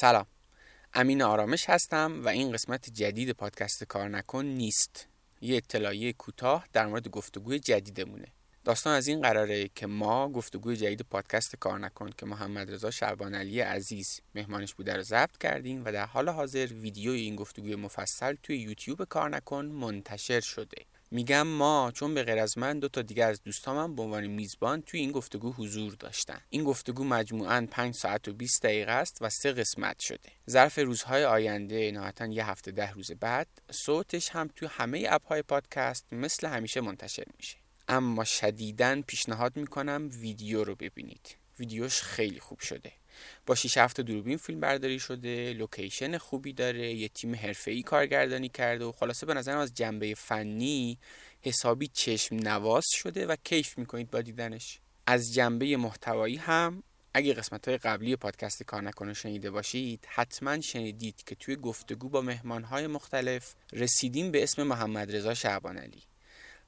سلام. امین آرامش هستم و این قسمت جدید پادکست کار نکن نیست. یه اطلاعیه کوتاه در مورد گفتگوی جدیدمونه. داستان از این قراره که ما گفتگوی جدید پادکست کار نکن که محمد رضا شعبان علی عزیز مهمانش بوده رو ضبط کردیم و در حال حاضر ویدیوی این گفتگوی مفصل توی یوتیوب کار نکن منتشر شده. میگم ما چون به غیر از من دو تا دیگر از دوستامم به عنوان میزبان توی این گفتگو حضور داشتن. این گفتگو مجموعاً 5 ساعت و 20 دقیقه است و سه قسمت شده. ظرف روزهای آینده نهایتا یه هفته ده روز بعد صوتش هم توی همه اپ های پادکست مثل همیشه منتشر میشه. اما شدیداً پیشنهاد می‌کنم ویدیو رو ببینید. ویدیوش خیلی خوب شده. با 6 هفته دوربین فیلم برداری شده لوکیشن خوبی داره یه تیم حرفه‌ای کارگردانی کرده و خلاصه به نظرم از جنبه فنی حسابی چشم نواز شده و کیف می‌کنید با دیدنش. از جنبه محتوایی هم اگه قسمت های قبلی پادکست کار نکنه شنیده باشید حتما شنیدید که توی گفتگو با مهمان های مختلف رسیدیم به اسم محمد رضا شعبان علی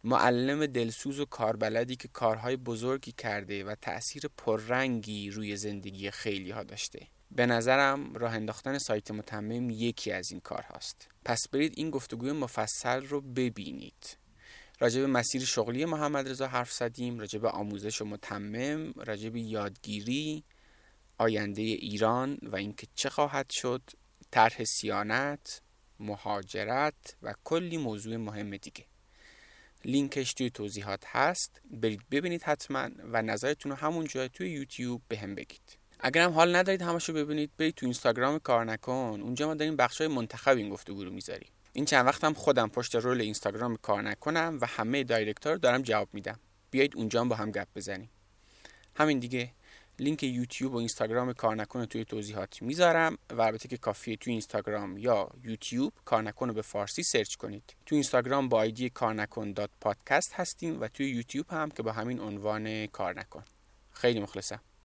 معلم دلسوز و کاربلدی که کارهای بزرگی کرده و تأثیر پررنگی روی زندگی خیلی ها داشته. به نظرم راه انداختن سایت متمم یکی از این کار هاست پس برید این گفتگوی مفصل رو ببینید. راجع به مسیر شغلی محمد رضا حرف زدیم راجع به آموزش و متمم راجع به یادگیری آینده ایران و اینکه چه خواهد شد طرح سیانت مهاجرت و کلی موضوع مهم دیگه. لینکش توی توضیحات هست. برید ببینید حتما و نظرتون رو همون جای توی یوتیوب به هم بگید. اگر هم حال ندارید همشو ببینید برید تو اینستاگرام کار نکن. اونجا ما داریم بخشای منتخب این گفتگو رو می‌ذاریم. این چند وقتم خودم پشت رول اینستاگرام کار نکنم و همه direct ا رو دارم جواب میدم. بیایید اونجا با هم گپ بزنیم. همین دیگه. لینک یوتیوب و اینستاگرام کار نکن توی توضیحات می‌ذارم. و البته که کافیه توی اینستاگرام یا یوتیوب کار نکن رو به فارسی search کنید. توی اینستاگرام با ID کار نکن dot podcast هستیم و توی یوتیوب هم که با همین عنوان کار نکن خیلی مخلصم.